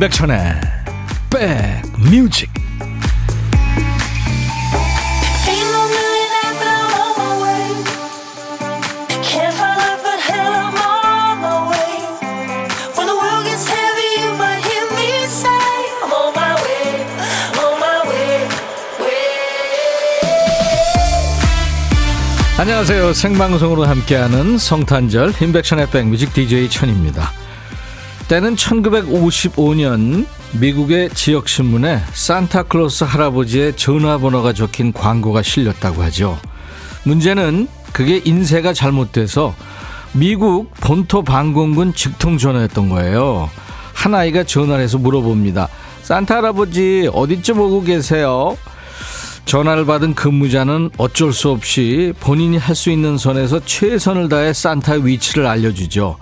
임백천의 백뮤직. 안녕하세요 생방송으로 함께하는 성탄절 임백천의 백뮤직 DJ 천입니다 때는 1955년 미국의 지역신문에 산타클로스 할아버지의 전화번호가 적힌 광고가 실렸다고 하죠 문제는 그게 인쇄가 잘못돼서 미국 본토 방공군 직통 전화였던 거예요 한 아이가 전화를 해서 물어봅니다 산타 할아버지 어디쯤 오고 계세요? 전화를 받은 근무자는 어쩔 수 없이 본인이 할 수 있는 선에서 최선을 다해 산타의 위치를 알려주죠.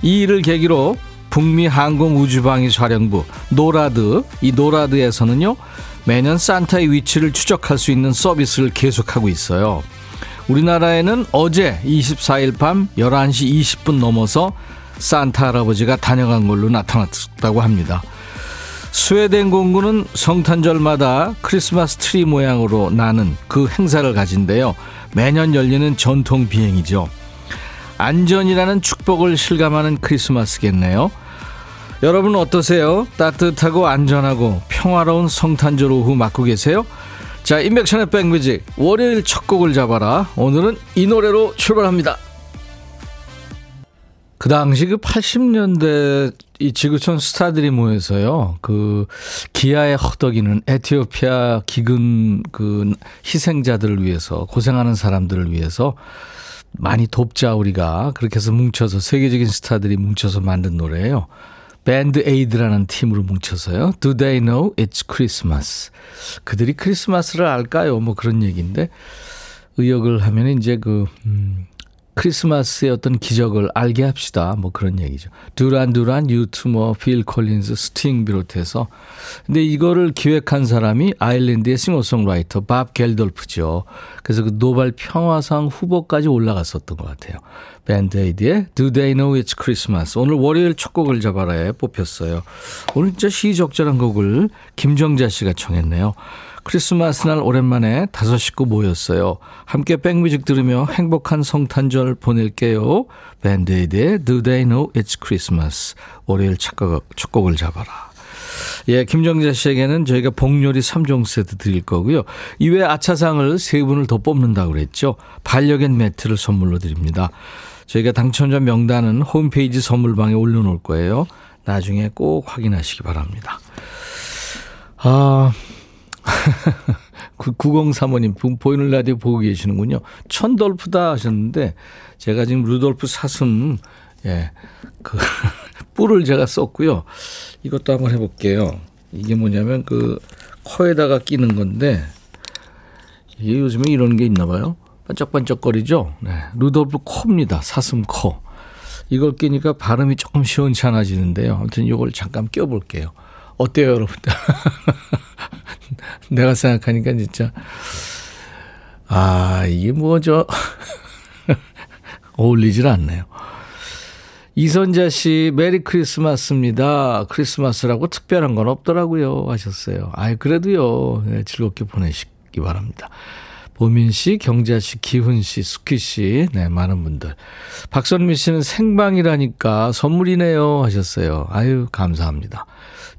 이 일을 계기로 북미 항공우주방위 사령부 노라드 이 노라드에서는요 매년 산타의 위치를 추적할 수 있는 서비스를 계속하고 있어요. 우리나라에는 어제 24일 밤 11시 20분 넘어서 산타 할아버지가 다녀간 걸로 나타났다고 합니다. 스웨덴 공군은 성탄절마다 크리스마스 트리 모양으로 나는 그 행사를 가진대요. 매년 열리는 전통 비행이죠. 안전이라는 축복을 실감하는 크리스마스겠네요. 여러분 어떠세요? 따뜻하고 안전하고 평화로운 성탄절 오후 맞고 계세요? 자, 인백션의 백뮤직 월요일 첫 곡을 잡아라. 오늘은 이 노래로 출발합니다. 그 당시 그 80년대 이 지구촌 스타들이 모여서요. 그 기아에 허덕이는 에티오피아 기근 그 희생자들을 위해서 고생하는 사람들을 위해서 많이 돕자 우리가 그렇게 해서 뭉쳐서 세계적인 스타들이 뭉쳐서 만든 노래예요. 밴드 에이드라는 팀으로 뭉쳐서요. Do they know it's Christmas? 그들이 크리스마스를 알까요? 뭐 그런 얘기인데 의역을 하면 이제 그 음, 크리스마스의 어떤 기적을 알게 합시다. 뭐 그런 얘기죠. 듀란 듀란, 뭐, 필 콜린즈, 스팅 비롯해서. 근데 이거를 기획한 사람이 아일랜드의 싱어송라이터 밥 겔도프죠. 그래서 그 노벨 평화상 후보까지 올라갔었던 것 같아요. 밴드에이드의 Do They Know It's Christmas. 오늘 월요일 첫 곡을 잡아라에 뽑혔어요. 오늘 진짜 시적절한 곡을 김정자 씨가 청했네요. 크리스마스 날 오랜만에 다섯 식구 모였어요. 함께 백뮤직 들으며 행복한 성탄절 보낼게요. 밴드에이드의 Do They Know It's Christmas. 월요일 첫, 곡, 첫 곡을 잡아라. 예, 김정자 씨에게는 저희가 복요리 3종 세트 드릴 거고요. 이외 아차상을 세 분을 더 뽑는다고 그랬죠. 반려견 매트를 선물로 드립니다. 저희가 당첨자 명단은 홈페이지 선물방에 올려놓을 거예요. 나중에 꼭 확인하시기 바랍니다. 아, 9035님, 보이는 라디오 보고 계시는군요. 천돌프다 하셨는데, 제가 지금 루돌프 사슴, 예, 그, 뿔을 제가 썼고요. 이것도 한번 해볼게요. 이게 뭐냐면, 그, 코에다가 끼는 건데, 이게 요즘에 이런 게 있나 봐요. 반짝반짝거리죠? 네. 루돌프 코입니다. 사슴 코. 이걸 끼니까 발음이 조금 시원찮아지는데요. 아무튼 이걸 잠깐 껴볼게요. 어때요, 여러분들? 내가 생각하니까 진짜 아 이게 뭐죠 어울리질 않네요. 이선자 씨 메리 크리스마스입니다. 크리스마스라고 특별한 건 없더라고요 하셨어요. 아 그래도요 네, 즐겁게 보내시기 바랍니다. 보민 씨, 경자 씨, 기훈 씨, 수키 씨, 네, 많은 분들. 박선미 씨는 생방이라니까 선물이네요 하셨어요. 아유, 감사합니다.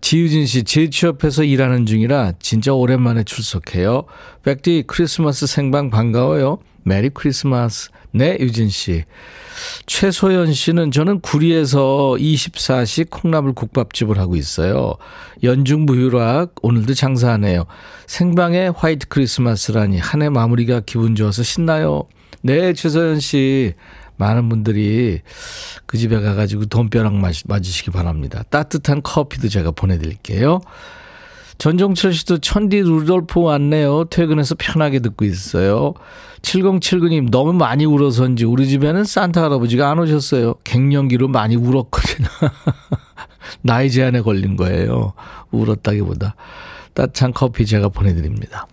지유진 씨, 재취업해서 일하는 중이라 진짜 오랜만에 출석해요. 백디 크리스마스 생방 반가워요. Merry Christmas. 네, 유진 씨. 최소연 씨는 저는 구리에서 24시 콩나물 국밥집을 하고 있어요. 연중무휴라 오늘도 장사하네요. 생방에 화이트 크리스마스라니 한 해 마무리가 기분 좋아서 신나요. 네, 최소연 씨. 많은 분들이 그 집에 가가지고 돈벼락 맞으시기 바랍니다. 따뜻한 커피도 제가 보내드릴게요. 전종철 씨도 천디 루돌프 왔네요. 퇴근해서 편하게 듣고 있어요. 7079님 너무 많이 울어서인지 우리 집에는 산타 할아버지가 안 오셨어요. 갱년기로 많이 울었거든요. 나이 제한에 걸린 거예요. 울었다기보다. 따뜻한 커피 제가 보내드립니다.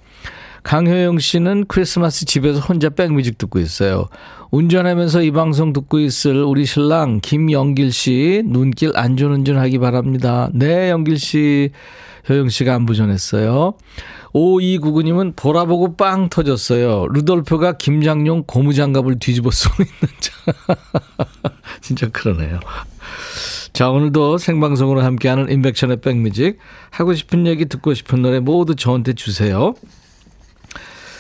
강효영 씨는 크리스마스 집에서 혼자 백뮤직 듣고 있어요. 운전하면서 이 방송 듣고 있을 우리 신랑 김영길 씨 눈길 안전운전 하기 바랍니다. 네, 영길 씨. 효영 씨가 안부 전했어요. 5299님은 보라보고 빵 터졌어요. 루돌프가 김장용 고무장갑을 뒤집어 쓰고 있는 자. 진짜 그러네요. 자, 오늘도 생방송으로 함께하는 인백션의 백뮤직. 하고 싶은 얘기, 듣고 싶은 노래 모두 저한테 주세요.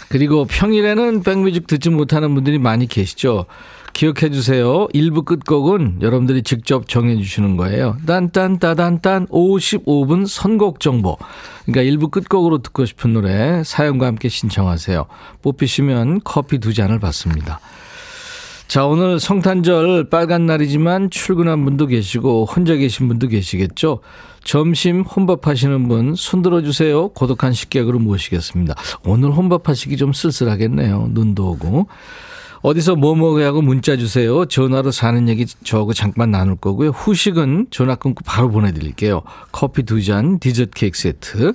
그리고 평일에는 백뮤직 듣지 못하는 분들이 많이 계시죠. 기억해 주세요. 1부 끝곡은 여러분들이 직접 정해 주시는 거예요. 딴딴따단딴 55분 선곡 정보. 그러니까 1부 끝곡으로 듣고 싶은 노래 사연과 함께 신청하세요. 뽑히시면 커피 두 잔을 받습니다. 자, 오늘 성탄절 빨간 날이지만 출근한 분도 계시고 혼자 계신 분도 계시겠죠? 점심 혼밥 하시는 분 손들어 주세요. 고독한 식객으로 모시겠습니다. 오늘 혼밥 하시기 좀 쓸쓸하겠네요. 눈도 오고. 어디서 뭐 먹어야 하고 문자 주세요. 전화로 사는 얘기 저하고 잠깐 나눌 거고요. 후식은 전화 끊고 바로 보내드릴게요. 커피 두 잔, 디저트 케이크 세트.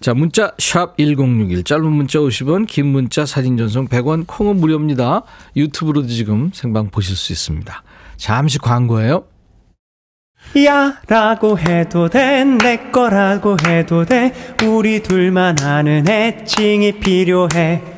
자, 문자 샵 1061. 짧은 문자 50원, 긴 문자 사진 전송 100원, 콩은 무료입니다. 유튜브로도 지금 생방 보실 수 있습니다. 잠시 광고예요. 야 라고 해도 돼 내 거라고 해도 돼 우리 둘만 아는 애칭이 필요해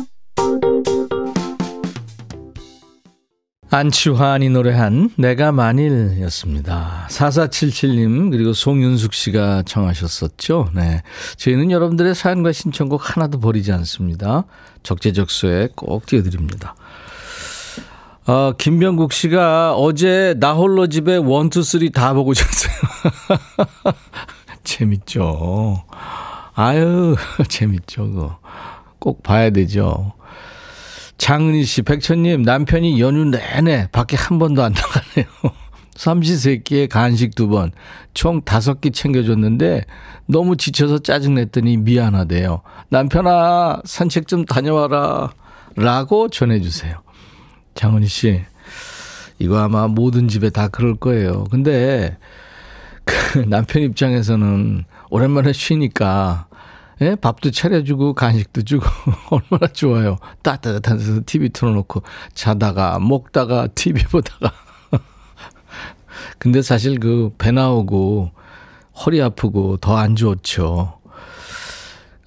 안치환이 노래한 내가 만일이었습니다. 4477님 그리고 송윤숙 씨가 청하셨었죠. 네. 저희는 여러분들의 사연과 신청곡 하나도 버리지 않습니다. 적재적소에 꼭 띄워드립니다. 아, 김병국 씨가 어제 나 홀로 집에 one two three 다 보고 잤어요. 재밌죠. 아유, 재밌죠. 그거. 꼭 봐야 되죠. 장은희 씨, 백천님, 남편이 연휴 내내 밖에 한 번도 안 나가네요. 삼시세끼에 간식 두 번, 총 다섯 끼 챙겨줬는데 너무 지쳐서 짜증냈더니 미안하대요. 남편아, 산책 좀 다녀와라. 라고 전해주세요. 장은희 씨, 이거 아마 모든 집에 다 그럴 거예요. 근데 그 남편 입장에서는 오랜만에 쉬니까 예? 밥도 차려주고 간식도 주고 얼마나 좋아요. 따뜻한 데서 TV 틀어놓고 자다가 먹다가 TV 보다가. 근데 사실 그 배 나오고 허리 아프고 더 안 좋죠.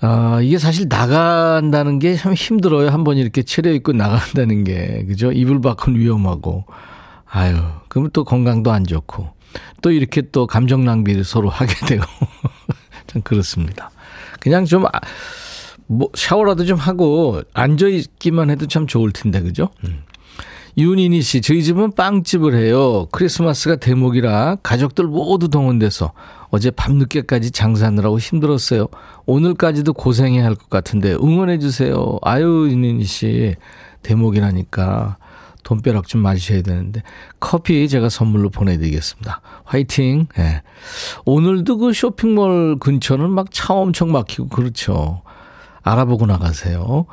아, 이게 사실 나간다는 게 참 힘들어요. 한 번 이렇게 차려입고 나간다는 게. 그죠? 이불 밖은 위험하고. 아유, 그러면 또 건강도 안 좋고. 또 이렇게 또 감정 낭비를 서로 하게 되고. 참 그렇습니다. 그냥 좀, 아, 뭐, 샤워라도 좀 하고 앉아 있기만 해도 참 좋을 텐데, 그죠? 음. 윤인희 씨, 저희 집은 빵집을 해요. 크리스마스가 대목이라 가족들 모두 동원돼서 어제 밤늦게까지 장사하느라고 힘들었어요. 오늘까지도 고생해야 할 것 같은데 응원해 주세요. 아유, 윤인희 씨, 대목이라니까 돈벼락 좀 맞으셔야 되는데 커피 제가 선물로 보내드리겠습니다. 화이팅. 예. 오늘도 그 쇼핑몰 근처는 막 차 엄청 막히고 그렇죠. 알아보고 나가세요.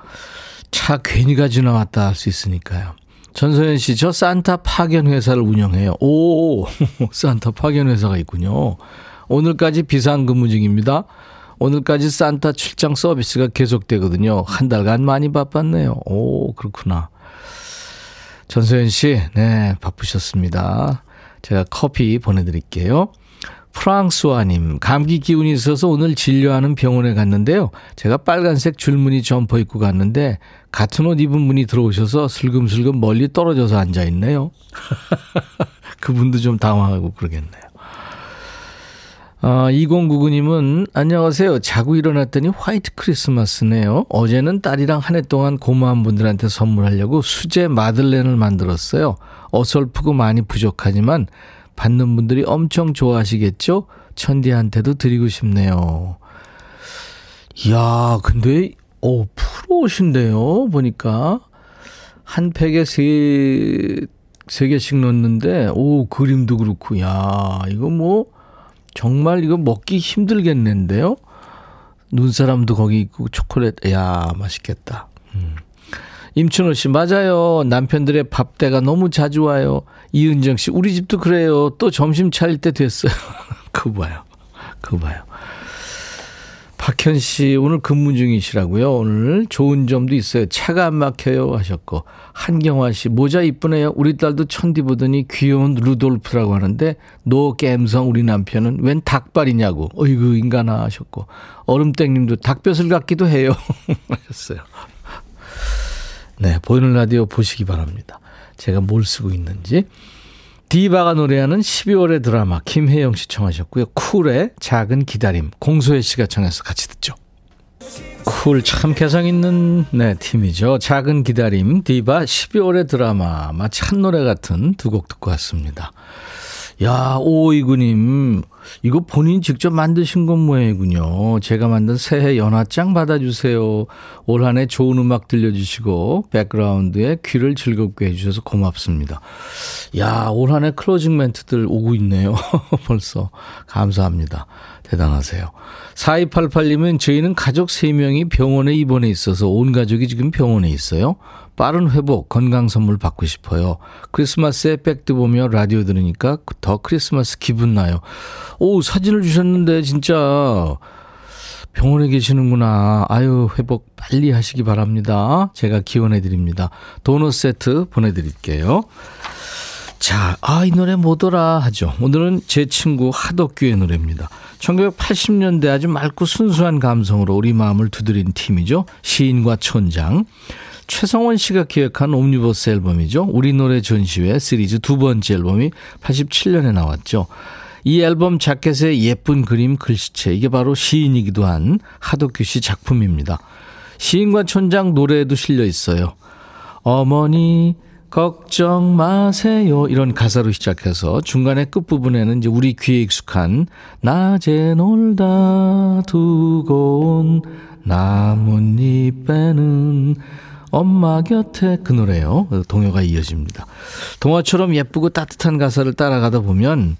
차 괜히 가지고 나왔다 할 수 있으니까요. 전소연 씨, 저 산타 파견 회사를 운영해요. 오, 산타 파견 회사가 있군요. 오늘까지 비상근무 중입니다. 오늘까지 산타 출장 서비스가 계속되거든요. 한 달간 많이 바빴네요. 오, 그렇구나. 전소연 씨, 네, 바쁘셨습니다. 제가 커피 보내드릴게요. 프랑스와님, 감기 기운이 있어서 오늘 진료하는 병원에 갔는데요. 제가 빨간색 줄무늬 점퍼 입고 갔는데, 같은 옷 입은 분이 들어오셔서 슬금슬금 멀리 떨어져서 앉아있네요. 그분도 좀 당황하고 그러겠네요. 아, 2099님은 안녕하세요. 자고 일어났더니 화이트 크리스마스네요. 어제는 딸이랑 한 해 동안 고마운 분들한테 선물하려고 수제 마들렌을 만들었어요. 어설프고 많이 부족하지만 받는 분들이 엄청 좋아하시겠죠? 천디한테도 드리고 싶네요. 이야, 근데, 오, 프로신데요? 보니까. 한 팩에 세, 세 개씩 넣는데, 오, 그림도 그렇고, 야, 이거 뭐, 정말 이거 먹기 힘들겠는데요? 눈사람도 거기 있고 초콜릿, 야 맛있겠다. 음. 임춘호 씨, 맞아요. 남편들의 밥때가 너무 자주 와요. 이은정 씨, 우리 집도 그래요. 또 점심 차릴 때 됐어요. 그거 봐요. 그거 봐요. 박현 씨, 오늘 근무 중이시라고요. 오늘 좋은 점도 있어요. 차가 안 막혀요. 하셨고. 한경화 씨, 모자 이쁘네요. 우리 딸도 천디 보더니 귀여운 루돌프라고 하는데, no 갬성 우리 남편은 웬 닭발이냐고. 어이구, 인간아. 하셨고. 얼음땡님도 닭벼슬 같기도 해요. 하셨어요. 네, 보이는 라디오 보시기 바랍니다. 제가 뭘 쓰고 있는지. 디바가 노래하는 12월의 드라마 김혜영 씨 청하셨고요. 쿨의 작은 기다림 공소혜 씨가 청해서 같이 듣죠. 쿨 참 개성 있는 네 팀이죠. 작은 기다림 디바 12월의 드라마 마치 한 노래 같은 두 곡 듣고 왔습니다. 야, 오이구님, 이거 본인 직접 만드신 건 모양이군요. 제가 만든 새해 연하장 받아주세요. 올 한 해 좋은 음악 들려주시고, 백그라운드에 귀를 즐겁게 해주셔서 고맙습니다. 야, 올 한 해 closing 멘트들 오고 있네요. 벌써. 감사합니다. 대단하세요. 4288님은 저희는 가족 3명이 병원에 입원해 있어서 온 가족이 지금 병원에 있어요. 빠른 회복, 건강 선물 받고 싶어요. 크리스마스에 백드 보며 라디오 들으니까 더 크리스마스 기분 나요. 오, 사진을 주셨는데 진짜 병원에 계시는구나. 아유, 회복 빨리 하시기 바랍니다. 제가 기원해 드립니다. 도넛 세트 보내 드릴게요. 자, 아, 이 노래 뭐더라 하죠. 오늘은 제 친구 하덕규의 노래입니다. 1980년대 아주 맑고 순수한 감성으로 우리 마음을 두드린 팀이죠. 시인과 촌장. 최성원 씨가 기획한 옴니버스 앨범이죠. 우리 노래 전시회 시리즈 두 번째 앨범이 87년에 나왔죠. 이 앨범 자켓에 예쁜 그림 글씨체 이게 바로 시인이기도 한 하덕규 씨 작품입니다. 시인과 촌장 노래에도 실려 있어요. 어머니 걱정 마세요 이런 가사로 시작해서 중간에 끝부분에는 이제 우리 귀에 익숙한 낮에 놀다 두고 온 나뭇잎에는 엄마 곁에 그 노래요. 동요가 이어집니다. 동화처럼 예쁘고 따뜻한 가사를 따라가다 보면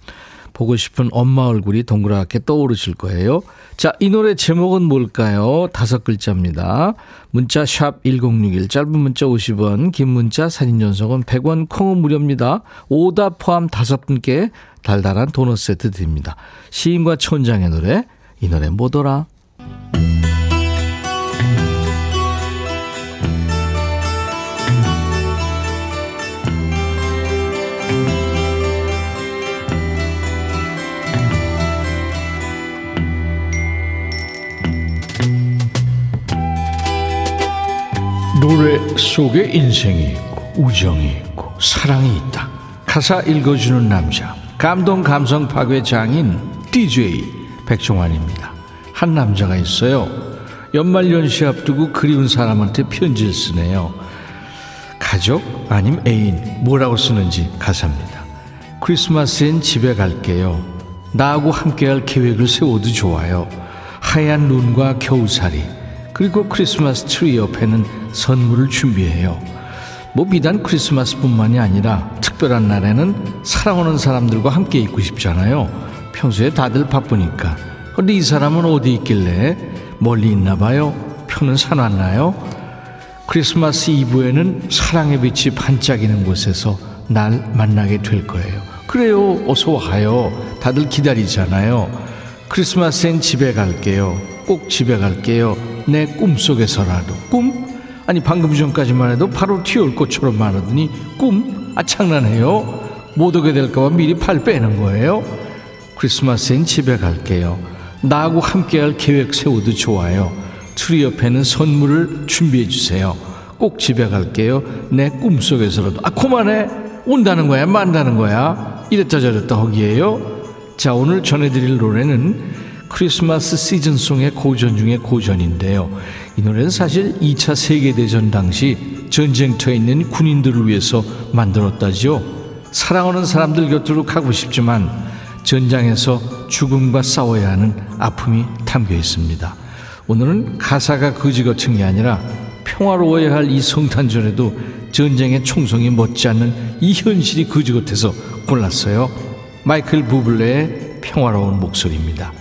보고 싶은 엄마 얼굴이 동그랗게 떠오르실 거예요. 자, 이 노래 제목은 뭘까요? 다섯 글자입니다. 문자 샵 1061, 짧은 문자 50원, 긴 문자 사진 전송은 100원, 콩은 무료입니다. 오답 포함 다섯 분께 달달한 도넛 세트 드립니다. 시인과 촌장의 노래, 이 노래 뭐더라? 노래 속에 인생이 있고 우정이 있고 사랑이 있다. 가사 읽어주는 남자 감동 감성 파괴 장인 DJ 백종환입니다. 한 남자가 있어요. 연말 연시 앞두고 그리운 사람한테 편지를 쓰네요. 가족 아님 애인 뭐라고 쓰는지 가사입니다. 크리스마스엔 집에 갈게요. 나하고 함께할 계획을 세워도 좋아요. 하얀 눈과 겨우살이 그리고 크리스마스 트리 옆에는 선물을 준비해요. 뭐 비단 크리스마스뿐만이 아니라 특별한 날에는 사랑하는 사람들과 함께 있고 싶잖아요. 평소에 다들 바쁘니까. 근데 이 사람은 어디 있길래 멀리 있나 봐요. 표는 사놨나요? 크리스마스 이브에는 사랑의 빛이 반짝이는 곳에서 날 만나게 될 거예요. 그래요. 어서 와요. 다들 기다리잖아요. 크리스마스엔 집에 갈게요. 꼭 집에 갈게요. 내 꿈속에서라도. 꿈? 아니 방금 전까지만 해도 바로 튀어올 것처럼 말하더니 꿈? 아 장난해요? 못 오게 될까봐 미리 발 빼는 거예요? 크리스마스엔 집에 갈게요. 나하고 함께할 계획 세워도 좋아요. 트리 옆에는 선물을 준비해 주세요. 꼭 집에 갈게요. 내 꿈속에서라도. 아 그만해. 온다는 거야 만다는 거야. 이랬다 저랬다 하기에요. 자 오늘 전해드릴 노래는 크리스마스 시즌송의 고전 중의 고전인데요. 이 노래는 사실 2차 세계대전 당시 전쟁터에 있는 군인들을 위해서 만들었다지요. 사랑하는 사람들 곁으로 가고 싶지만 전장에서 죽음과 싸워야 하는 아픔이 담겨 있습니다. 오늘은 가사가 거지 같은 게 아니라 평화로워야 할 이 성탄절에도 전쟁의 총성이 못지않는 이 현실이 거지 같아서 골랐어요. 마이클 부블레의 평화로운 목소리입니다.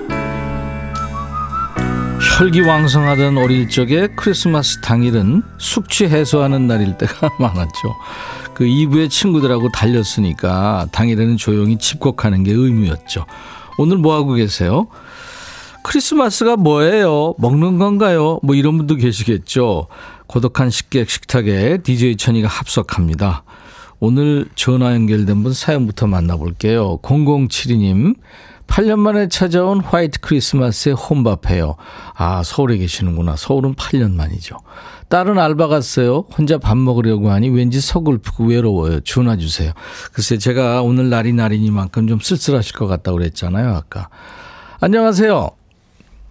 혈기왕성하던 어릴 적에 크리스마스 당일은 숙취 해소하는 날일 때가 많았죠. 그 이브에 친구들하고 달렸으니까 당일에는 조용히 집콕하는 게 의무였죠. 오늘 뭐 하고 계세요? 크리스마스가 뭐예요? 먹는 건가요? 뭐 이런 분도 계시겠죠. 고독한 식객 식탁에 DJ 천이가 합석합니다. 오늘 전화 연결된 분 사연부터 만나볼게요. 0072님. 8년 만에 찾아온 화이트 크리스마스에 혼밥해요. 아, 서울에 계시는구나. 서울은 8년 만이죠. 딸은 알바 갔어요. 혼자 밥 먹으려고 하니 왠지 서글프고 외로워요. 전화 주세요. 글쎄, 제가 오늘 날이 날이니만큼 좀 쓸쓸하실 것 같다고 그랬잖아요, 아까. 안녕하세요.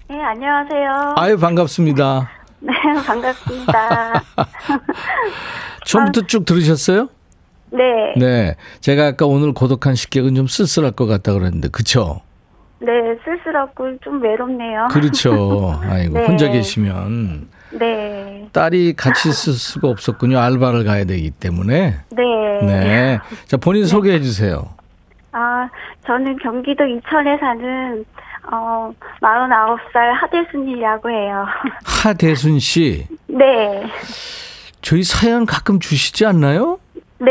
네, 안녕하세요. 아유, 반갑습니다. 네, 반갑습니다. 처음부터 쭉 들으셨어요? 네, 네. 제가 아까 오늘 고독한 식객은 좀 쓸쓸할 것 같다 그랬는데, 그쵸? 네, 쓸쓸하고 좀 외롭네요. 그렇죠. 아이고, 네. 혼자 계시면 네, 딸이 같이 있을 수가 없었군요. 알바를 가야 되기 때문에. 네. 네. 자, 본인 소개해 주세요. 아, 저는 경기도 이천에 사는, 어, 49살 하대순이라고 해요. 하대순 씨. 네, 저희 사연 가끔 주시지 않나요? 네,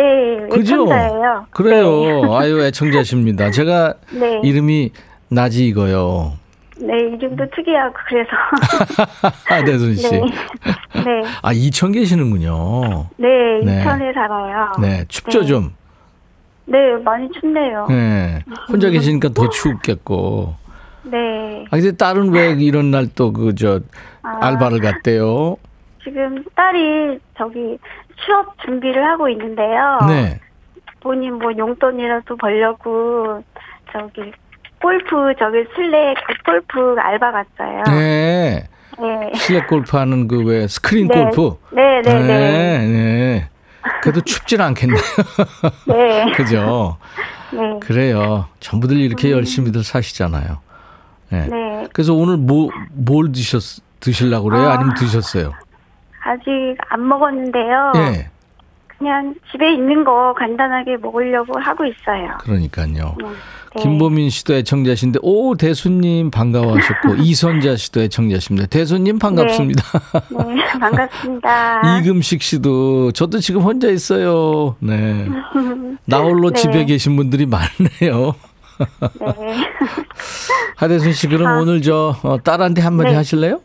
그죠? 애청자예요. 그래요. 아유, 애청자십니다. 제가 네, 이름이 나지 이거요. 네, 이름도 특이하고 그래서. 하대순 씨. 네, 네, 아, 이천 계시는군요. 네, 네. 이천에 살아요. 네. 춥죠, 네. 좀? 네, 많이 춥네요. 네. 혼자 계시니까 더 추웠겠고. 네. 아, 근데 딸은 왜 이런 날 또 그, 저, 아. 알바를 갔대요? 지금 딸이 저기 취업 준비를 하고 있는데요. 네. 본인 뭐 용돈이라도 벌려고 저기 골프 저기 실내 그 골프 알바 갔어요. 네. 네. 실내 골프 하는 그 왜 스크린 네. 골프? 네, 네, 네. 네, 네. 그래도 춥진 않겠네요. 네. 그죠? 네. 그래요. 전부들 이렇게 열심히들 사시잖아요. 네. 네. 그래서 오늘 뭐, 뭘 드셨, 드시려고 그래요? 아. 아니면 드셨어요? 아직 안 먹었는데요. 예. 그냥 집에 있는 거 간단하게 먹으려고 하고 있어요. 그러니까요. 네. 네. 김보민 씨도 애청자신데, 오, 대수님 반가워하셨고, 이선자 씨도 애청자십니다. 대수님 반갑습니다. 네, 반갑습니다. 이금식 씨도, 저도 지금 혼자 있어요. 네. 나홀로 네. 집에 계신 분들이 많네요. 네. 하대순 씨, 그럼 아. 오늘 저, 어, 딸한테 한마디 네. 하실래요?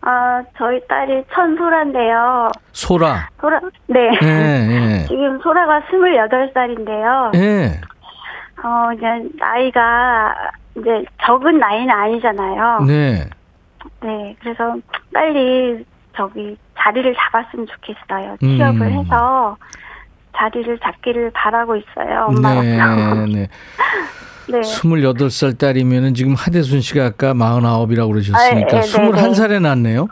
아, 저희 딸이 천소라인데요. 소라. 소라, 네. 예, 지금 소라가 28살인데요. 예. 예. 어, 이제 나이가 이제 적은 나이는 아니잖아요. 네. 네, 그래서 빨리 저기 자리를 잡았으면 좋겠어요. 음. 취업을 해서 자리를 잡기를 바라고 있어요. 엄마로서. 네, 네. 네. 28살 딸이면은 지금 하대순 씨가 아까 49이라고 그러셨으니까 아, 네, 네, 21살에 낳았네요.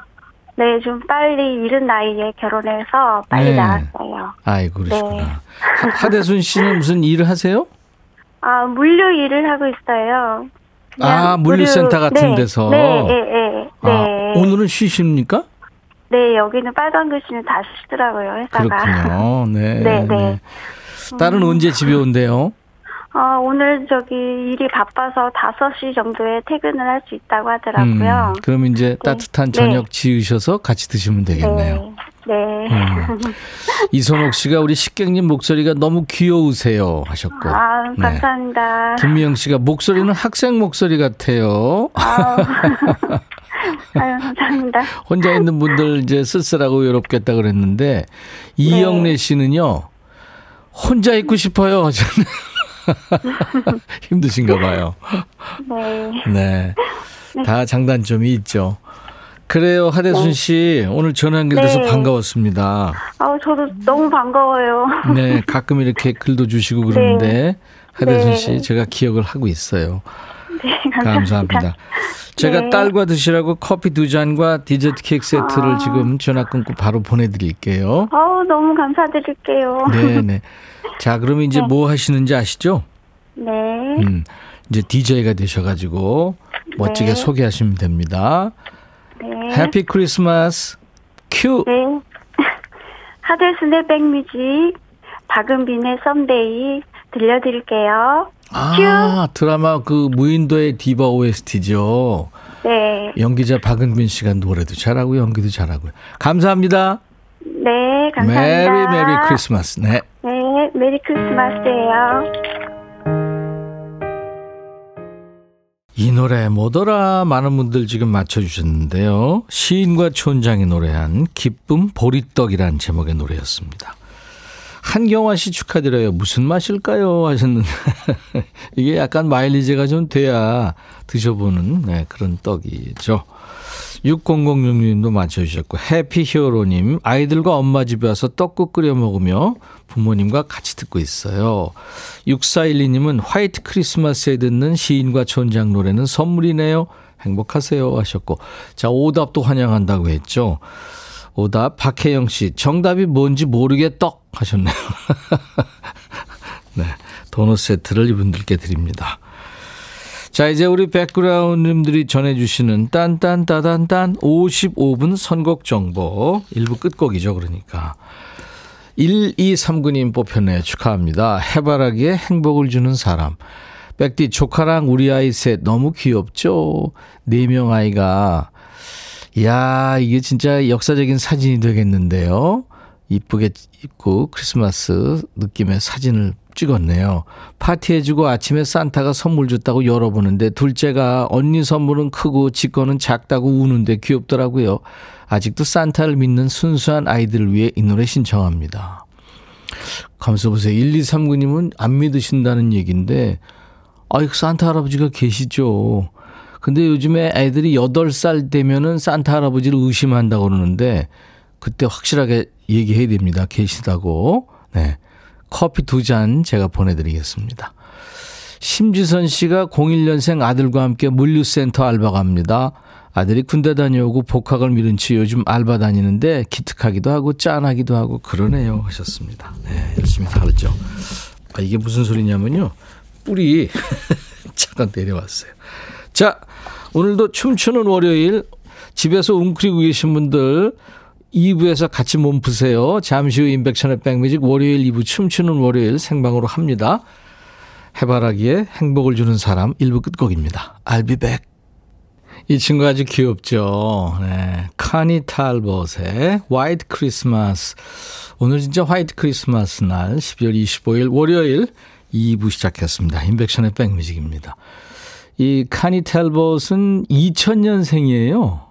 네, 좀 빨리 이른 나이에 결혼해서 빨리 네. 나왔어요. 아이고, 그러시구나. 네. 하- 하대순 씨는 무슨 일을 하세요? 아, 물류 일을 하고 있어요. 아, 물류센터 같은 네, 데서? 네, 네, 네. 아, 네. 오늘은 쉬십니까? 네, 여기는 빨간 글씨는 다 쓰더라고요, 회사가. 그렇군요. 네. 네, 네. 네. 딸은 언제 집에 온대요? 어, 오늘 저기 일이 바빠서 5시 정도에 퇴근을 할 수 있다고 하더라고요. 음, 그럼 이제 따뜻한 네. 저녁 지으셔서 같이 드시면 되겠네요. 네. 네. 음. 이선옥 씨가 우리 식객님 목소리가 너무 귀여우세요 하셨고. 아, 네. 감사합니다. 김미영 씨가 목소리는 학생 목소리 같아요. 아, 아유, 감사합니다. 혼자 있는 분들 이제 쓸쓸하고 외롭겠다 그랬는데 이영래 씨는요 혼자 있고 싶어요 하셨네요. 힘드신가 봐요. 네. 네. 다 장단점이 있죠. 그래요, 하대순 씨. 오늘 전화 연결돼서 네. 반가웠습니다. 아, 저도 너무 반가워요. 네, 가끔 이렇게 글도 주시고 그러는데, 하대순 네. 씨, 제가 기억을 하고 있어요. 네, 감사합니다. 감사합니다. 제가 네. 딸과 드시라고 커피 두 잔과 디저트 케이크 세트를 아. 지금 전화 끊고 바로 보내드릴게요. 어우, 너무 감사드릴게요. 네 네. 자, 그러면 이제 네. 뭐 하시는지 아시죠? 네. 음, 이제 DJ가 되셔가지고 멋지게 네. 소개하시면 됩니다. 네. 해피 크리스마스. 큐. 네. 하델슨의 백뮤직, 박은빈의 Someday 들려드릴게요. 아, 드라마 그 무인도의 디바 OST죠. 네. 연기자 박은빈 씨가 노래도 잘하고 연기도 잘하고요. 감사합니다. 네, 감사합니다. 메리 메리 크리스마스. 네. 네, 메리 크리스마스예요. 이 노래 뭐더라 많은 분들 지금 맞춰주셨는데요. 시인과 촌장이 노래한 기쁨 보리떡이란 제목의 노래였습니다. 한경화 씨 축하드려요. 무슨 맛일까요? 하셨는데 이게 약간 마일리지가 좀 돼야 드셔보는 네, 그런 떡이죠. 6006님도 맞춰주셨고 해피히어로님 아이들과 엄마 집에 와서 떡국 끓여 먹으며 부모님과 같이 듣고 있어요. 6412님은 화이트 크리스마스에 듣는 시인과 촌장 노래는 선물이네요. 행복하세요 하셨고 자 오답도 환영한다고 했죠. 오답 박혜영 씨 정답이 뭔지 모르게 떡 하셨네요. 네 도넛 세트를 이분들께 드립니다. 자, 이제 우리 백그라운드님들이 전해주시는 딴딴따단딴 55분 선곡 정보. 일부 끝곡이죠, 그러니까. 1239님 뽑혔네요. 축하합니다. 해바라기에 행복을 주는 사람. 백디, 조카랑 우리 아이 셋 너무 귀엽죠? 네 명 아이가. 야 이게 진짜 역사적인 사진이 되겠는데요. 이쁘게 입고 크리스마스 느낌의 사진을 찍었네요. 파티해주고 아침에 산타가 선물 줬다고 열어보는데 둘째가 언니 선물은 크고 지 거는 작다고 우는데 귀엽더라고요. 아직도 산타를 믿는 순수한 아이들을 위해 이 노래 신청합니다. 감사 보세요. 1239님은 안 믿으신다는 얘기인데, 아이, 산타 할아버지가 계시죠. 근데 요즘에 애들이 8살 되면은 산타 할아버지를 의심한다고 그러는데, 그때 확실하게 얘기해야 됩니다. 계시다고. 네. 커피 두 잔 제가 보내드리겠습니다. 심지선 씨가 01년생 아들과 함께 물류센터 알바 갑니다. 아들이 군대 다녀오고 복학을 미룬 채 요즘 알바 다니는데 기특하기도 하고 짠하기도 하고 그러네요 하셨습니다. 네, 열심히 살죠. 아, 이게 무슨 소리냐면요. 뿔이 잠깐 내려왔어요. 자, 오늘도 춤추는 월요일 집에서 웅크리고 계신 분들 2부에서 같이 몸 푸세요. 잠시 후 인백천의 백뮤직 월요일 2부 춤추는 월요일 생방으로 합니다. 해바라기에 행복을 주는 사람 1부 끝곡입니다. I'll be back. 이 친구 아주 귀엽죠. 네. 카니 탈벗의 화이트 크리스마스. 오늘 진짜 화이트 크리스마스 날 12월 25일 월요일 2부 시작했습니다. 인백션의 백뮤직입니다. 이 카니 탈벗은 2000년생이에요.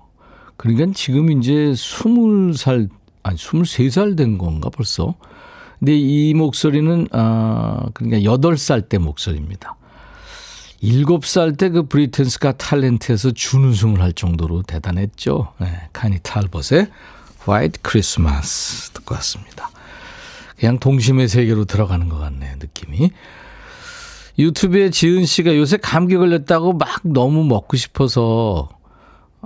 그러니까 지금 이제 20살, 아니 23살 된 건가 벌써. 근데 이 목소리는 아 그러니까 8살 때 목소리입니다. 7살 때 그 브리튼스가 탤런트에서 준우승을 할 정도로 대단했죠. 네, 카니 탈벗의 화이트 크리스마스 듣고 왔습니다. 그냥 동심의 세계로 들어가는 것 같네요, 느낌이. 유튜브에 지은 씨가 요새 감기 걸렸다고 막 너무 먹고 싶어서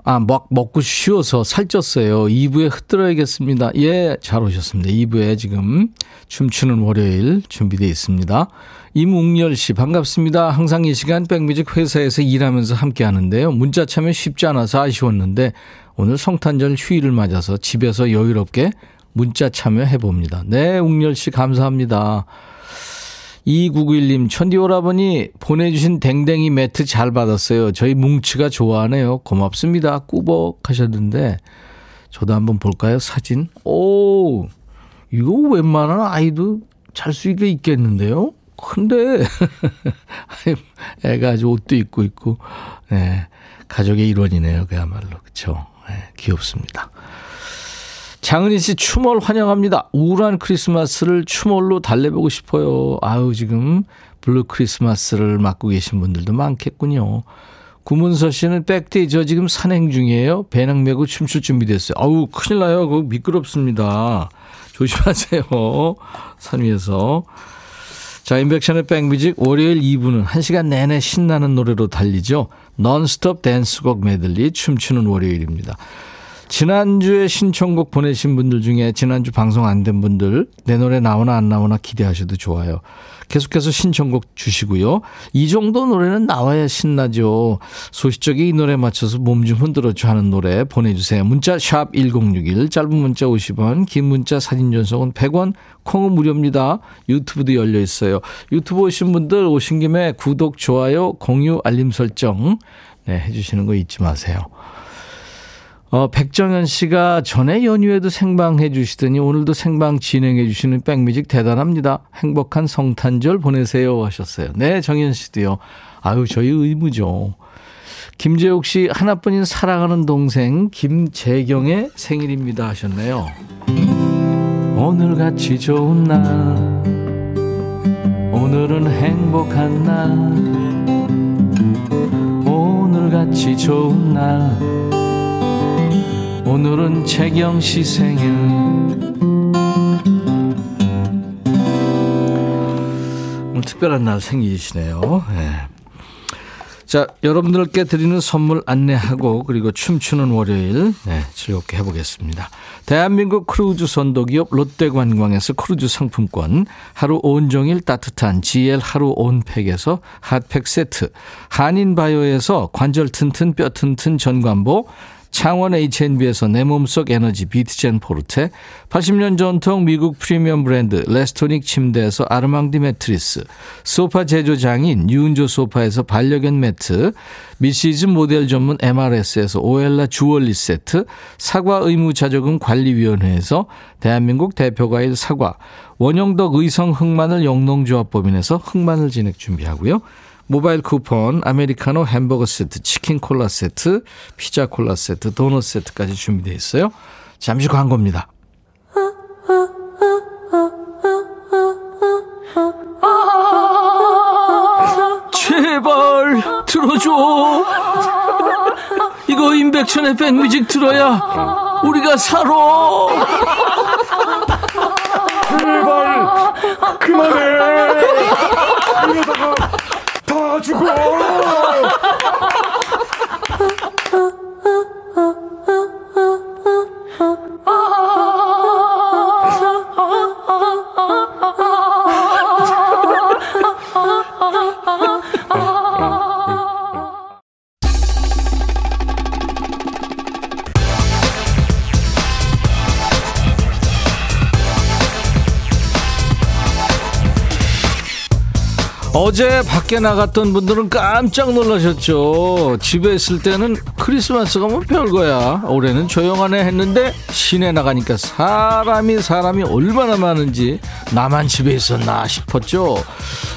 아, 먹, 먹고 쉬어서 살쪘어요. 2부에 흩들어야겠습니다. 예, 잘 오셨습니다. 2부에 지금 춤추는 월요일 준비되어 있습니다. 임웅열 씨, 반갑습니다. 항상 이 시간 백뮤직 회사에서 일하면서 함께 하는데요. 문자 참여 쉽지 않아서 아쉬웠는데 오늘 성탄절 휴일을 맞아서 집에서 여유롭게 문자 참여해봅니다. 네, 웅열 씨 감사합니다. 2991님, 천디 오라버니 보내주신 댕댕이 매트 잘 받았어요. 저희 뭉치가 좋아하네요. 고맙습니다. 꾸벅 하셨는데, 저도 한번 볼까요? 사진. 오, 이거 웬만한 아이도 잘 수 있게 있겠는데요? 근데, 애가 아주 옷도 입고 있고, 네, 가족의 일원이네요. 그야말로. 그쵸. 네, 귀엽습니다. 장은희 씨 추몰 환영합니다. 우울한 크리스마스를 추몰로 달래보고 싶어요. 아유, 지금 blue 크리스마스를 맞고 계신 분들도 많겠군요. 구문서 씨는 백디 저 지금 산행 중이에요. 배낭 메고 춤출 준비됐어요. 아우, 큰일 나요. 그거 미끄럽습니다. 조심하세요. 산 위에서. 자, 인백션의 백뮤직 월요일 2부는 1시간 내내 신나는 노래로 달리죠. 넌스톱 댄스곡 메들리 춤추는 월요일입니다. 지난주에 신청곡 보내신 분들 중에 지난주 방송 안 된 분들 내 노래 나오나 안 나오나 기대하셔도 좋아요. 계속해서 신청곡 주시고요. 이 정도 노래는 나와야 신나죠. 소시적에 이 노래 맞춰서 몸 좀 흔들어줘 하는 노래 보내주세요. 문자 샵 1061, 짧은 문자 50원, 긴 문자 사진 전송은 100원, 콩은 무료입니다. 유튜브도 열려 있어요. 유튜브 오신 분들 오신 김에 구독, 좋아요, 공유, 알림 설정 네, 해주시는 거 잊지 마세요. 어, 백정현 씨가 전에 연휴에도 생방해 주시더니 오늘도 생방 진행해 주시는 백뮤직 대단합니다. 행복한 성탄절 보내세요 하셨어요. 네, 정현 씨도요. 아유, 저희 의무죠. 김재욱 씨 하나뿐인 사랑하는 동생 김재경의 생일입니다 하셨네요. 오늘같이 좋은 날 오늘은 행복한 날 오늘같이 좋은 날 오늘은 재경 씨 생일. 오늘 특별한 날 생일이시네요. 네. 자, 여러분들께 드리는 선물 안내하고 그리고 춤추는 월요일 네, 즐겁게 해보겠습니다. 대한민국 크루즈 선도기업 롯데관광에서 크루즈 상품권, 하루 온종일 따뜻한 GL 하루 온팩에서 핫팩 세트, 한인바이오에서 관절 튼튼 뼈 튼튼 전관보, 창원 H&B에서 내 몸속 에너지 비트젠 포르테, 80년 전통 미국 프리미엄 브랜드 레스토닉 침대에서 아르망디 매트리스, 소파 제조장인 유운조 소파에서 반려견 매트, 미시즌 모델 전문 MRS에서 오엘라 주얼리 세트, 사과 의무 자조금 관리위원회에서 대한민국 대표과일 사과, 원형덕 의성 흑마늘 영농조합법인에서 흑마늘 진액 준비하고요. 모바일 쿠폰, 아메리카노 햄버거 세트, 치킨 콜라 세트, 피자 콜라 세트, 도넛 세트까지 준비되어 있어요. 잠시 광고입니다. 제발 들어줘. 이거 임백천의 백뮤직 들어야 우리가 살아. 제발 그만해. 이러다가 죽어. 어제 밖에 나갔던 분들은 깜짝 놀라셨죠. 집에 있을 때는 크리스마스가 뭐 별거야. 올해는 조용하네 했는데 시내 나가니까 사람이 사람이 얼마나 많은지 나만 집에 있었나 싶었죠.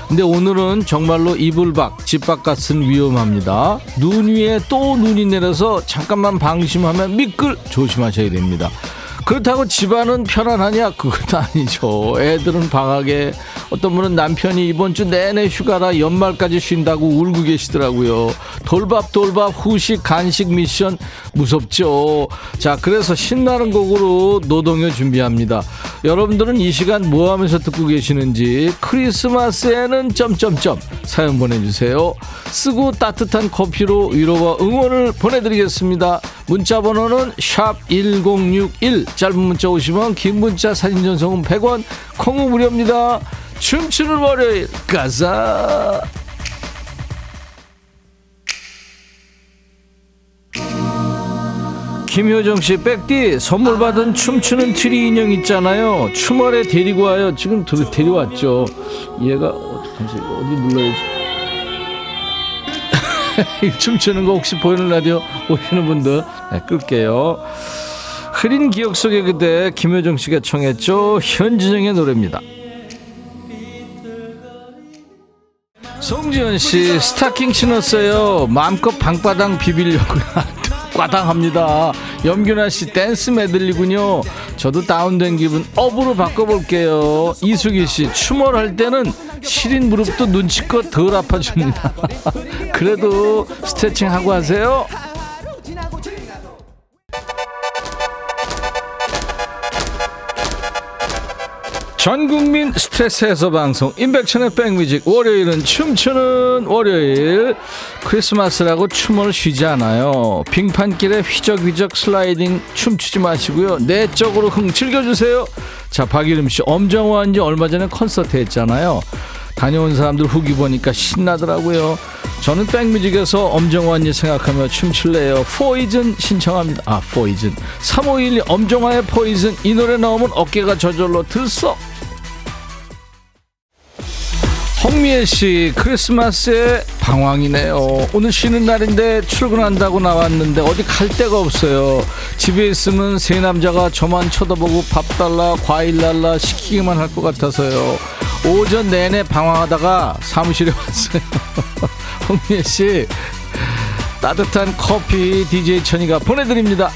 근데 오늘은 정말로 이불 밖, 집 바깥은 위험합니다. 눈 위에 또 눈이 내려서 잠깐만 방심하면 미끌 조심하셔야 됩니다. 그렇다고 집안은 편안하냐? 그것도 아니죠. 애들은 방학에 어떤 분은 남편이 이번 주 내내 휴가라 연말까지 쉰다고 울고 계시더라고요. 돌밥 돌밥 후식 간식 미션 무섭죠. 자, 그래서 신나는 곡으로 노동요 준비합니다. 여러분들은 이 시간 뭐 하면서 듣고 계시는지 크리스마스에는 점점점 사연 보내주세요. 쓰고 따뜻한 커피로 위로와 응원을 보내드리겠습니다. 문자 번호는 샵 1061 짧은 문자 50원 긴 문자 사진 전송은 100원 콩은 무료입니다. 춤추는 월요일 가자 김효정 씨, 백디 선물 받은 춤추는 트리 인형 있잖아요. 추멀에 데리고 와요. 지금 들- 데려왔죠. 얘가 어, 잠시 어디 눌러야지. 이 춤추는 거 혹시 보이는 라디오 오시는 분들 네, 끌게요. 흐린 기억 속의 그대 김효정 씨가 청했죠. 현진영의 노래입니다. 송지현 씨 스타킹 신었어요. 마음껏 방바닥 비비려고 과당합니다. 염균아 씨 댄스 메들리군요. 저도 다운된 기분 up으로 바꿔볼게요. 이수기 씨 춤을 할 때는 시린 무릎도 눈치껏 덜 아파줍니다. 그래도 스트레칭 하고 하세요. 전국민 스트레스 해소 방송 임백천의 백뮤직. 월요일은 춤추는 월요일. 크리스마스라고 춤을 쉬지 않아요. 빙판길에 휘적휘적 슬라이딩 춤추지 마시고요. 내적으로 흥 즐겨주세요. 자 박일음씨 엄정화한지 얼마 전에 콘서트 했잖아요. 다녀온 사람들 후기 보니까 신나더라고요. 저는 백뮤직에서 엄정화님 생각하며 춤출래요. 포이즌 신청합니다. 아 포이즌. 3512 엄정화의 포이즌. 이 노래 나오면 어깨가 저절로 들썩 홍미애 씨 크리스마스에 방황이네요. 오늘 쉬는 날인데 출근한다고 나왔는데 어디 갈 데가 없어요. 집에 있으면 세 남자가 저만 쳐다보고 밥 달라 과일 달라 시키기만 할 것 같아서요. 오전 내내 방황하다가 사무실에 왔어요. 홍미애 씨 따뜻한 커피 DJ 천이가 보내드립니다.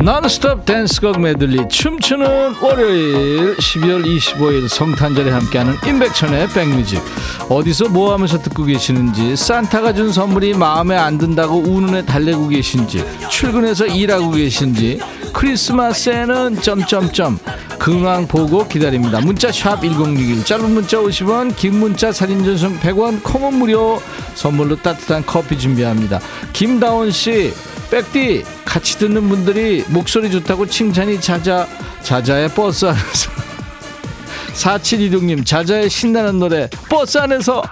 Non-stop 댄스곡 메들리 춤추는 월요일 12월 25일 성탄절에 함께하는 임백천의 백뮤직. 어디서 뭐 하면서 듣고 계시는지 산타가 준 선물이 마음에 안 든다고 우는 애 달래고 계신지 출근해서 일하고 계신지 크리스마스에는 점점점 근황 보고 기다립니다. 문자 샵 1061 짧은 문자 50원 긴 문자 사진 전송 100원 콩은 무료. 선물로 따뜻한 커피 준비합니다. 김다원씨 백디 같이 듣는 분들이 목소리 좋다고 칭찬이 자자 자자의 버스 안에서. 4726님 자자의 신나는 노래 버스 안에서.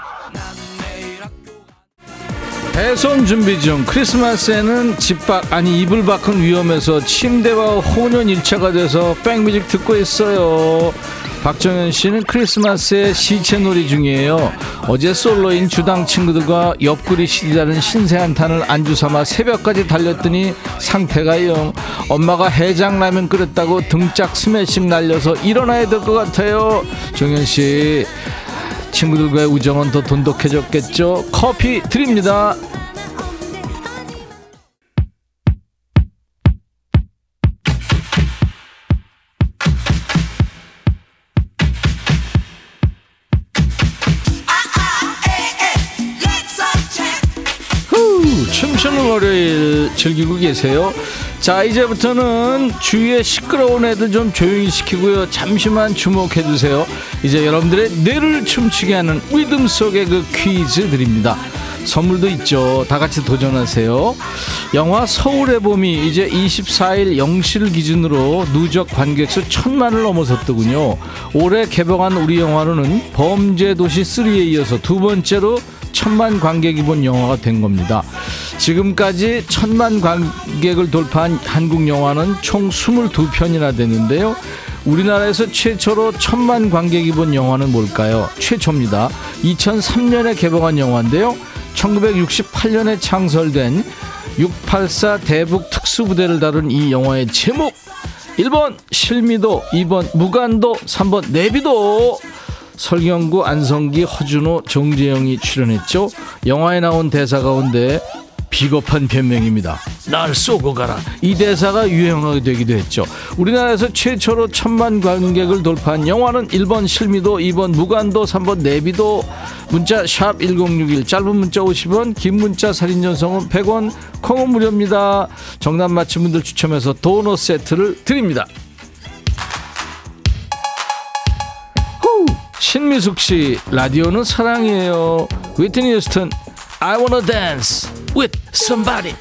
배송 준비 중. 크리스마스에는 집 밖 아니 이불 밖은 위험해서 침대와 혼연일체가 돼서 백뮤직 듣고 있어요 박정현 씨는 크리스마스에 시체놀이 중이에요. 어제 솔로인 주당 친구들과 옆구리 시리다는 신세 한탄을 안주 삼아 새벽까지 달렸더니 상태가 영. 엄마가 해장라면 끓였다고 등짝 스매싱 날려서 일어나야 될 것 같아요. 정현 씨 친구들과의 우정은 더 돈독해졌겠죠? 커피 드립니다 월요일 즐기고 계세요. 자, 이제부터는 주위에 시끄러운 애들 좀 조용히 시키고요. 잠시만 주목해 주세요. 이제 여러분들의 뇌를 춤추게 하는 리듬 속의 그 퀴즈 드립니다. 선물도 있죠. 다 같이 도전하세요. 영화 서울의 봄이 이제 24일 0시 기준으로 누적 관객수 천만을 넘어섰더군요. 올해 개봉한 우리 영화로는 범죄도시 3에 이어서 두 번째로 천만 관객이 본 영화가 된 겁니다. 지금까지 천만 관객을 돌파한 한국 영화는 총 22편이나 됐는데요. 우리나라에서 최초로 천만 관객이 본 영화는 뭘까요? 최초입니다. 2003년에 개봉한 영화인데요. 1968년에 창설된 684 대북 특수부대를 다룬 이 영화의 제목 1번 실미도 2번 무간도 3번 내비도 설경구 안성기 허준호 정재영이 출연했죠 영화에 나온 대사 가운데 비겁한 변명입니다. 날 쏘고 가라. 이 대사가 유행하게 되기도 했죠. 우리나라에서 최초로 천만 관객을 돌파한 영화는 1번 실미도, 2번 무간도, 3번 내비도, 문자 샵 1061, 짧은 문자 50원, 긴 문자 살인 전송은 100원, 콩은 무료입니다. 정답 맞힌 분들 추첨해서 도넛 세트를 드립니다. 신미숙 씨, 라디오는 사랑이에요. 위트니 휴스턴, I wanna dance with somebody.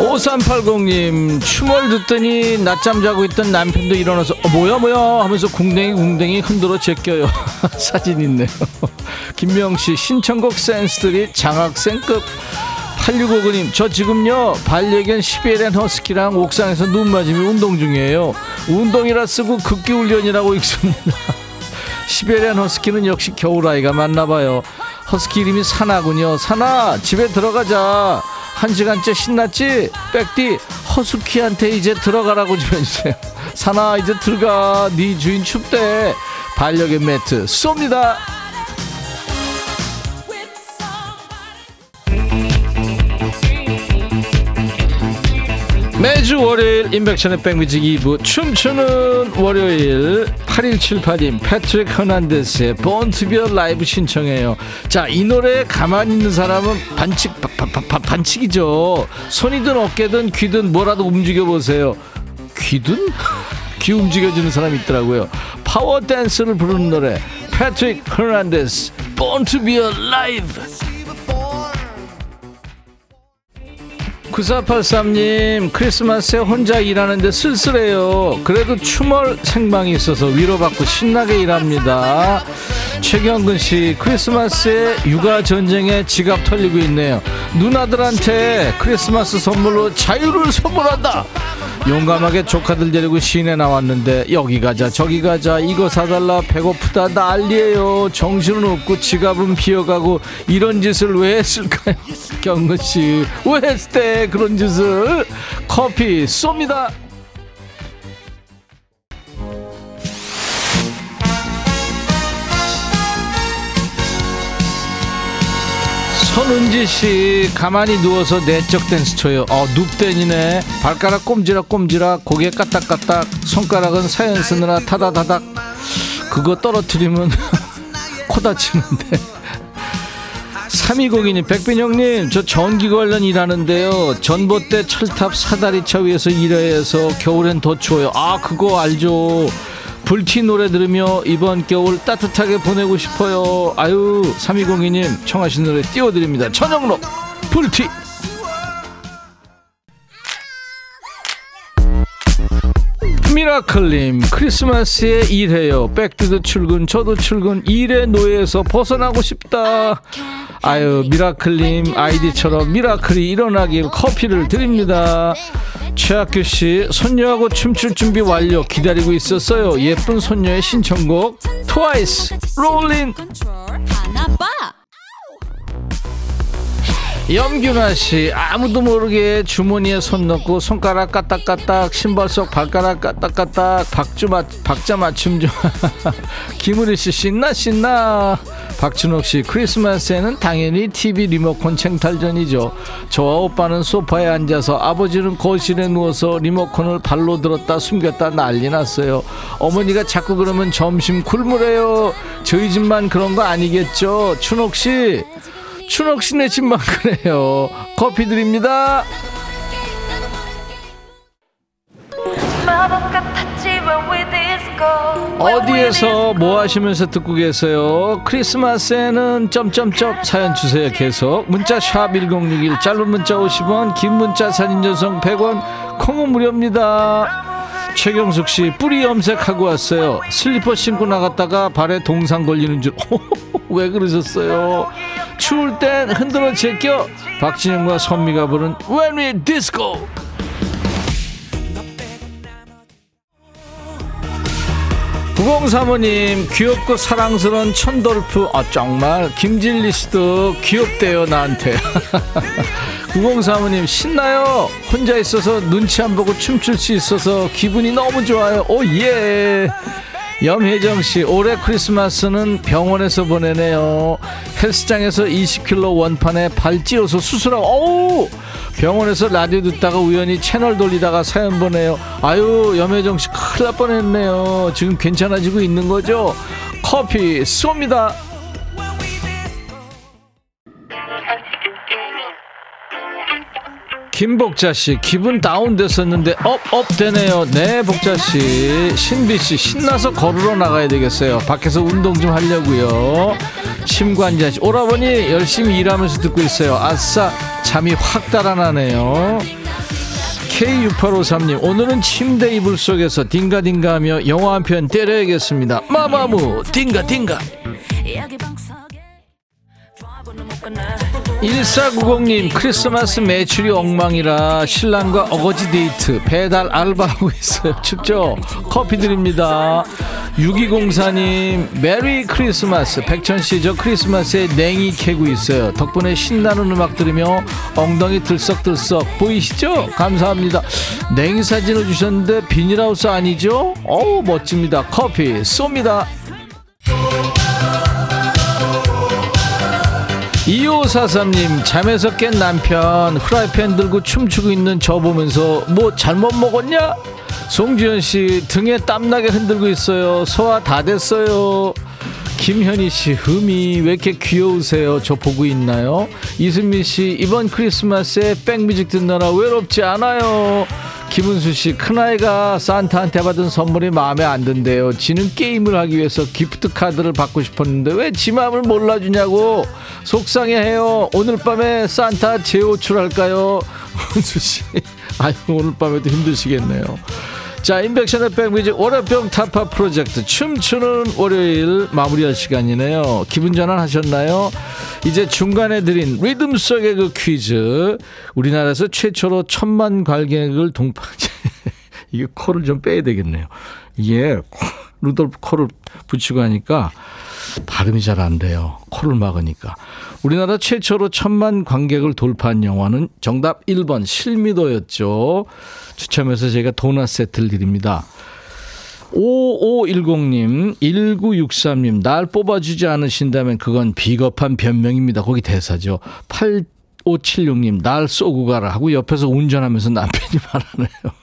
5380님 춤을 듣더니 낮잠 자고 있던 남편도 일어나서 어, 뭐야 뭐야 하면서 궁뎅이 궁뎅이 흔들어 제껴요 사진 있네요 김명씨 신청곡 센스들이 장학생급 8659님 저 지금요 반려견 시베리안 허스키랑 옥상에서 눈 맞으며 운동 중이에요. 운동이라 쓰고 극기 훈련이라고 읽습니다. 시베리안 허스키는 역시 겨울아이가 맞나봐요. 허스키 이름이 사나군요. 사나 집에 들어가자. 한 시간째 신났지? 백디 허스키한테 이제 들어가라고 좀 해주세요. 사나 이제 들어가. 네 주인 춥대. 반려견 매트 쏩니다 매주 월요일 임백천의 백뮤직 2부 춤추는 월요일 8178님 패트릭 허난데스의 Born to Be Alive 신청해요. 자 이 노래 가만히 있는 사람은 반칙 바, 바, 바, 반칙이죠. 손이든 어깨든 귀든 뭐라도 움직여 보세요. 귀든? 귀 움직여주는 사람이 있더라고요. 파워 댄스를 부르는 노래 패트릭 허난데스 Born to Be Alive 9483님 크리스마스에 혼자 일하는데 쓸쓸해요. 그래도 추멀 생방이 있어서 위로받고 신나게 일합니다. 최경근씨 크리스마스에 육아 전쟁에 지갑 털리고 있네요. 누나들한테 크리스마스 선물로 자유를 선물한다 용감하게 조카들 데리고 시내 나왔는데 여기 가자 저기 가자 이거 사달라 배고프다 난리예요. 정신은 없고 지갑은 비어가고 이런 짓을 왜 했을까요? 경근씨 왜 했대 그런 짓을? 커피 쏩니다 손은지 씨 가만히 누워서 내적 댄스 쳐요. 어 눕댄이네. 발가락 꼼지락 꼼지락 고개 까딱까딱 손가락은 사연 쓰느라 타다다닥 그거 떨어뜨리면 코 다치는데. 3202님 백빈 형님 저 전기 관련 일하는데요 전봇대 철탑 사다리차 위에서 일해야 해서 겨울엔 더 추워요 아 그거 알죠 불티 노래 들으며 이번 겨울 따뜻하게 보내고 싶어요. 아유 3202님 청하신 노래 띄워드립니다. 천영록 불티 미라클님 크리스마스에 일해요. 백두도 출근 저도 출근 일의 노예에서 벗어나고 싶다. 아유 미라클님 아이디처럼 miracle이 일어나길 커피를 드립니다. 최학규 씨 손녀하고 춤출 준비 완료. 기다리고 있었어요. 예쁜 손녀의 신청곡 트와이스 롤린 염균아 씨 아무도 모르게 주머니에 손 넣고 손가락 까딱까딱 신발 속 발가락 까딱까딱 박주 맞 박자 맞춤 좀. 김우리 씨 신나 신나. 박준옥 씨 크리스마스에는 당연히 TV 리모컨 챙탈전이죠. 저와 오빠는 소파에 앉아서 아버지는 거실에 누워서 리모컨을 발로 들었다 숨겼다 난리 났어요. 어머니가 자꾸 그러면 점심 굶으래요. 저희 집만 그런 거 아니겠죠? 춘옥 씨 춘옥 씨네 집만 그래요. 커피 드립니다. 어디에서 뭐 하시면서 듣고 계세요? 크리스마스에는 점점점 사연 주세요. 계속 문자 샵 1061 짧은 문자 50원 긴 문자 사진 전송 100원 콩은 무료입니다. 최경숙 씨 뿌리 염색하고 왔어요. 슬리퍼 신고 나갔다가 발에 동상 걸리는 줄. 왜 그러셨어요? 추울 땐 흔들어 제껴. 박진영과 선미가 부른 When We Disco. 구공사모님 귀엽고 사랑스러운 천돌프. 아 정말 김진리 씨도 귀엽대요 나한테. 구공사모님 신나요? 혼자 있어서 눈치 안 보고 춤출 수 있어서 기분이 너무 좋아요. 오예 염혜정 씨 올해 크리스마스는 병원에서 보내네요. 헬스장에서 20kg 원판에 발 찧어서 수술하고 어우! 병원에서 라디오 듣다가 우연히 채널 돌리다가 사연 보내요. 아유 염혜정 씨 큰일 날 뻔했네요. 지금 괜찮아지고 있는 거죠? 커피 쏩니다 김복자 씨 기분 다운됐었는데 업업 되네요. 네 복자 씨 신비 씨 신나서 걸으러 나가야 되겠어요. 밖에서 운동 좀 하려고요. 심관자 씨 오라버니 열심히 일하면서 듣고 있어요. 아싸 잠이 확 달아나네요. K6853님 오늘은 침대 이불 속에서 딩가딩가 하며 영화 한 편 때려야겠습니다. 마마무 딩가딩가 1490님 크리스마스 매출이 엉망이라 신랑과 어거지 데이트 배달 알바하고 있어요. 춥죠? 커피 드립니다. 6204님 메리 크리스마스. 백천씨 저 크리스마스에 냉이 캐고 있어요. 덕분에 신나는 음악 들으며 엉덩이 들썩들썩 보이시죠? 감사합니다. 냉이 사진을 주셨는데 비닐하우스 아니죠? 어우 멋집니다. 커피 쏩니다 2543님 잠에서 깬 남편 후라이팬 들고 춤추고 있는 저 보면서 뭐 잘못 먹었냐? 송지현씨 등에 땀나게 흔들고 있어요 소화 다 됐어요 김현희 씨 흠이 왜 이렇게 귀여우세요? 저 보고 있나요? 이승민 씨 이번 크리스마스에 백뮤직 듣느라 외롭지 않아요. 김은수 씨 큰아이가 산타한테 받은 선물이 마음에 안 든대요. 지는 게임을 하기 위해서 기프트 카드를 받고 싶었는데 왜 지 마음을 몰라주냐고 속상해해요. 오늘 밤에 산타 재호출할까요? 은수 씨 아유 오늘 밤에도 힘드시겠네요 자, 임백천의 백뮤직 월요병 타파 프로젝트 춤추는 월요일 마무리할 시간이네요. 기분 전환 하셨나요? 이제 중간에 드린 리듬 속의 그 퀴즈. 우리나라에서 최초로 천만 관객을 동파, 이게 코를 좀 빼야 되겠네요. 이게 루돌프 코를 붙이고 하니까 발음이 잘 안 돼요. 코를 막으니까. 우리나라 최초로 천만 관객을 돌파한 영화는 정답 1번 실미도였죠. 추첨해서 제가 도넛 세트를 드립니다. 5510님, 1963님, 날 뽑아주지 않으신다면 그건 비겁한 변명입니다. 거기 대사죠. 8576님, 날 쏘고 가라 하고 옆에서 운전하면서 남편이 말하네요.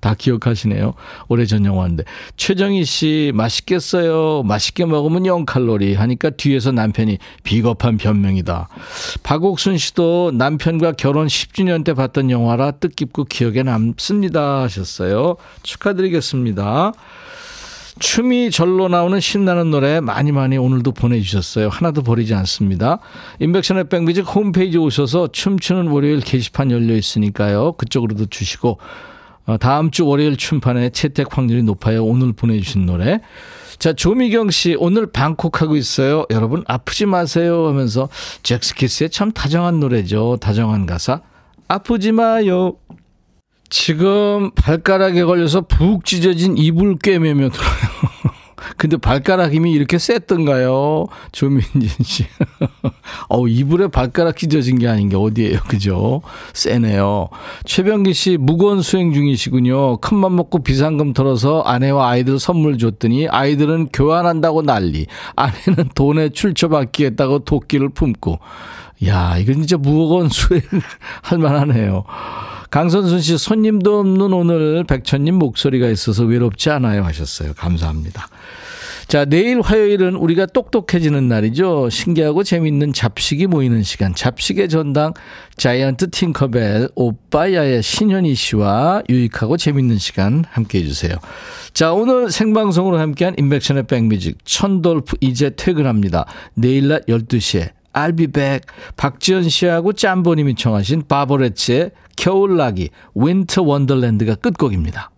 다 기억하시네요. 오래전 영화인데. 최정희 씨, 맛있겠어요. 맛있게 먹으면 0칼로리 하니까 뒤에서 남편이 비겁한 변명이다. 박옥순 씨도 남편과 결혼 10주년 때 봤던 영화라 뜻깊고 기억에 남습니다. 하셨어요. 축하드리겠습니다. 춤이 절로 나오는 신나는 노래 많이 많이 오늘도 보내주셨어요. 하나도 버리지 않습니다. 인백션의 백뮤직 홈페이지 오셔서 춤추는 월요일 게시판 열려 있으니까요. 그쪽으로도 주시고 어, 다음 주 월요일 춤판에 채택 확률이 높아요. 오늘 보내주신 노래. 자, 조미경 씨, 오늘 방콕 하고 있어요. 여러분, 아프지 마세요. 하면서 잭스키스의 참 다정한 노래죠. 다정한 가사. 아프지 마요. 지금 발가락에 걸려서 푹 찢어진 이불 꿰매며 들어요. 근데 발가락 힘이 이렇게 셌던가요? 조민진 씨. 어우, 이불에 발가락 찢어진 게 아닌 게 어디예요? 그죠? 세네요. 최병기 씨, 무거운 수행 중이시군요. 큰맘 먹고 비상금 털어서 아내와 아이들 선물 줬더니 아이들은 교환한다고 난리. 아내는 돈에 출처받기했다고 도끼를 품고. 야, 이건 진짜 무거운 수행 할 만하네요. 강선순 씨, 손님도 없는 오늘 백천님 목소리가 있어서 외롭지 않아요 하셨어요. 감사합니다. 자, 내일 화요일은 우리가 똑똑해지는 날이죠. 신기하고 재미있는 잡식이 모이는 시간. 잡식의 전당 자이언트 팅커벨 오빠야의 신현희 씨와 유익하고 재미있는 시간 함께 해주세요. 자, 오늘 생방송으로 함께한 임백천의 백뮤직 천돌프 이제 퇴근합니다. 내일 낮 12시에 I'll be back. 박지연 씨하고 짬보님이 청하신 바버레츠의 겨울나기 Winter Wonderland가 끝곡입니다.